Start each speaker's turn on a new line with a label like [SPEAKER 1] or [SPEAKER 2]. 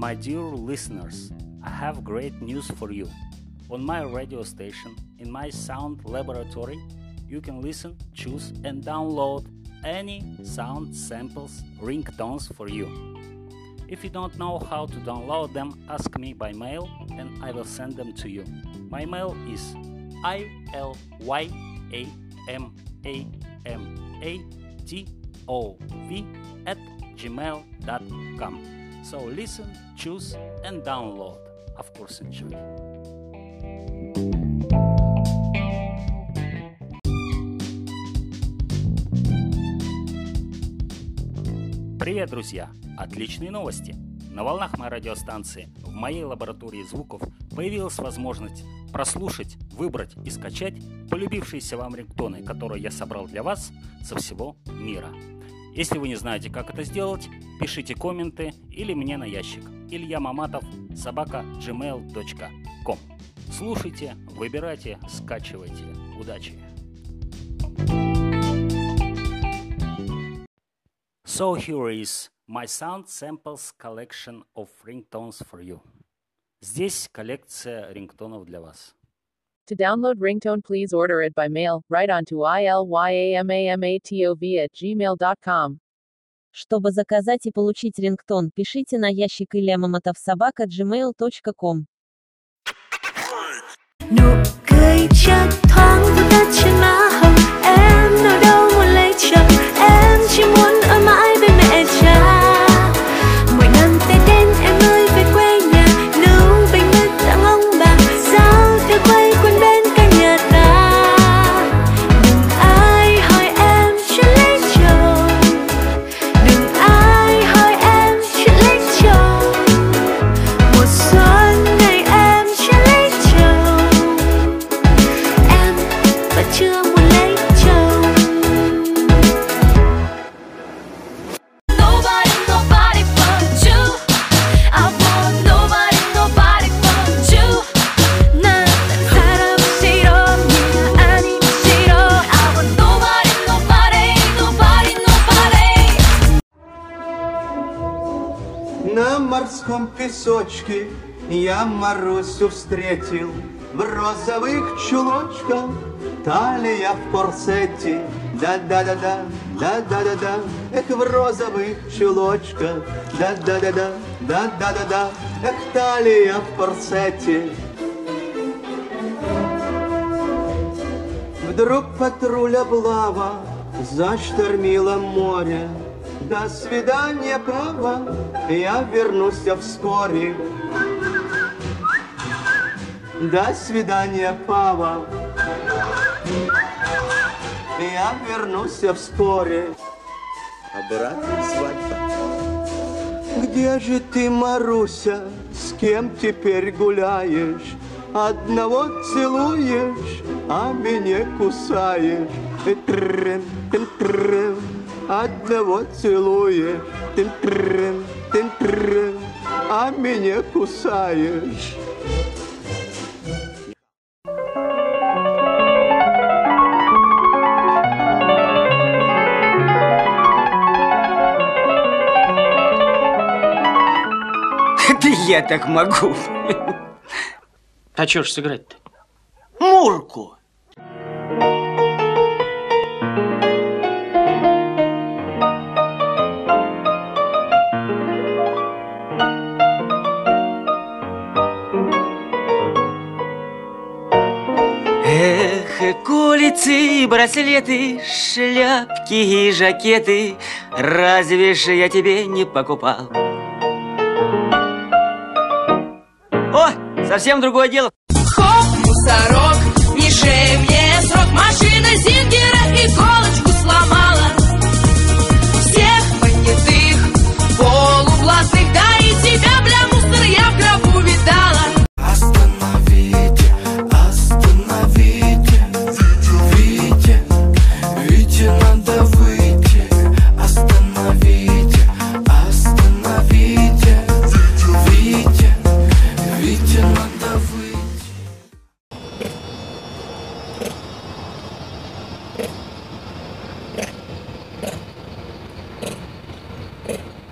[SPEAKER 1] My dear listeners, I have great news for you. On my radio station, in my sound laboratory, you can listen, choose, and download any sound samples, ringtones for you. If you don't know how to download them, ask me by mail and I will send them to you. My mail is ilyamamatov at gmail.com. So listen, choose, and download. Of course, enjoy. Привет, друзья! Отличные новости! На волнах моей радиостанции в моей лаборатории звуков появилась возможность прослушать, выбрать и скачать полюбившиеся вам рингтоны, которые я собрал для вас со всего мира. Если вы не знаете, как это сделать, пишите комменты или мне на ящик Илья Маматов собака gmail.com. Слушайте, выбирайте, скачивайте. Удачи! So here is my sound samples collection of ringtones for you. Здесь коллекция рингтонов для вас.
[SPEAKER 2] To download ringtone, please order it by mail. Write on to ilyamamatov at gmail.com.
[SPEAKER 3] Чтобы заказать и получить рингтон, пишите на ящик iliamomotovsobaka.gmail.com.
[SPEAKER 4] nụ cười chợt thoáng vụt tắt trên má
[SPEAKER 5] На морском песочке я Марусю встретил В розовых чулочках, талия в корсете Да-да-да-да, да-да-да-да Эх, в розовых чулочках Да-да-да-да, да-да-да-да Эх, талия в корсете Вдруг патруль облава заштормило море. До свидания, папа, я вернусь вскоре. До свидания, папа, я вернусь вскоре. Обратная свадьба. Где же ты, Маруся, с кем теперь гуляешь? Одного целуешь, а меня кусаешь. Тын-трын, тын-трын. Одного целуешь, тын-трын, тын-трын, а меня кусаешь.
[SPEAKER 6] Я так могу.
[SPEAKER 7] А чё ж сыграть-то?
[SPEAKER 6] Мурку. Эх, кулицы, браслеты, шляпки и жакеты, разве ж я тебе не покупал? Совсем другое дело.
[SPEAKER 8] Хоп, мусорок, не шей мне срок. Машина Зингера иголочку сломала. Всех понятых, полуплатных, да и тебя, бля, мусор, я в гробу видала. Остановите, остановите, Витя, Витя, надо вы...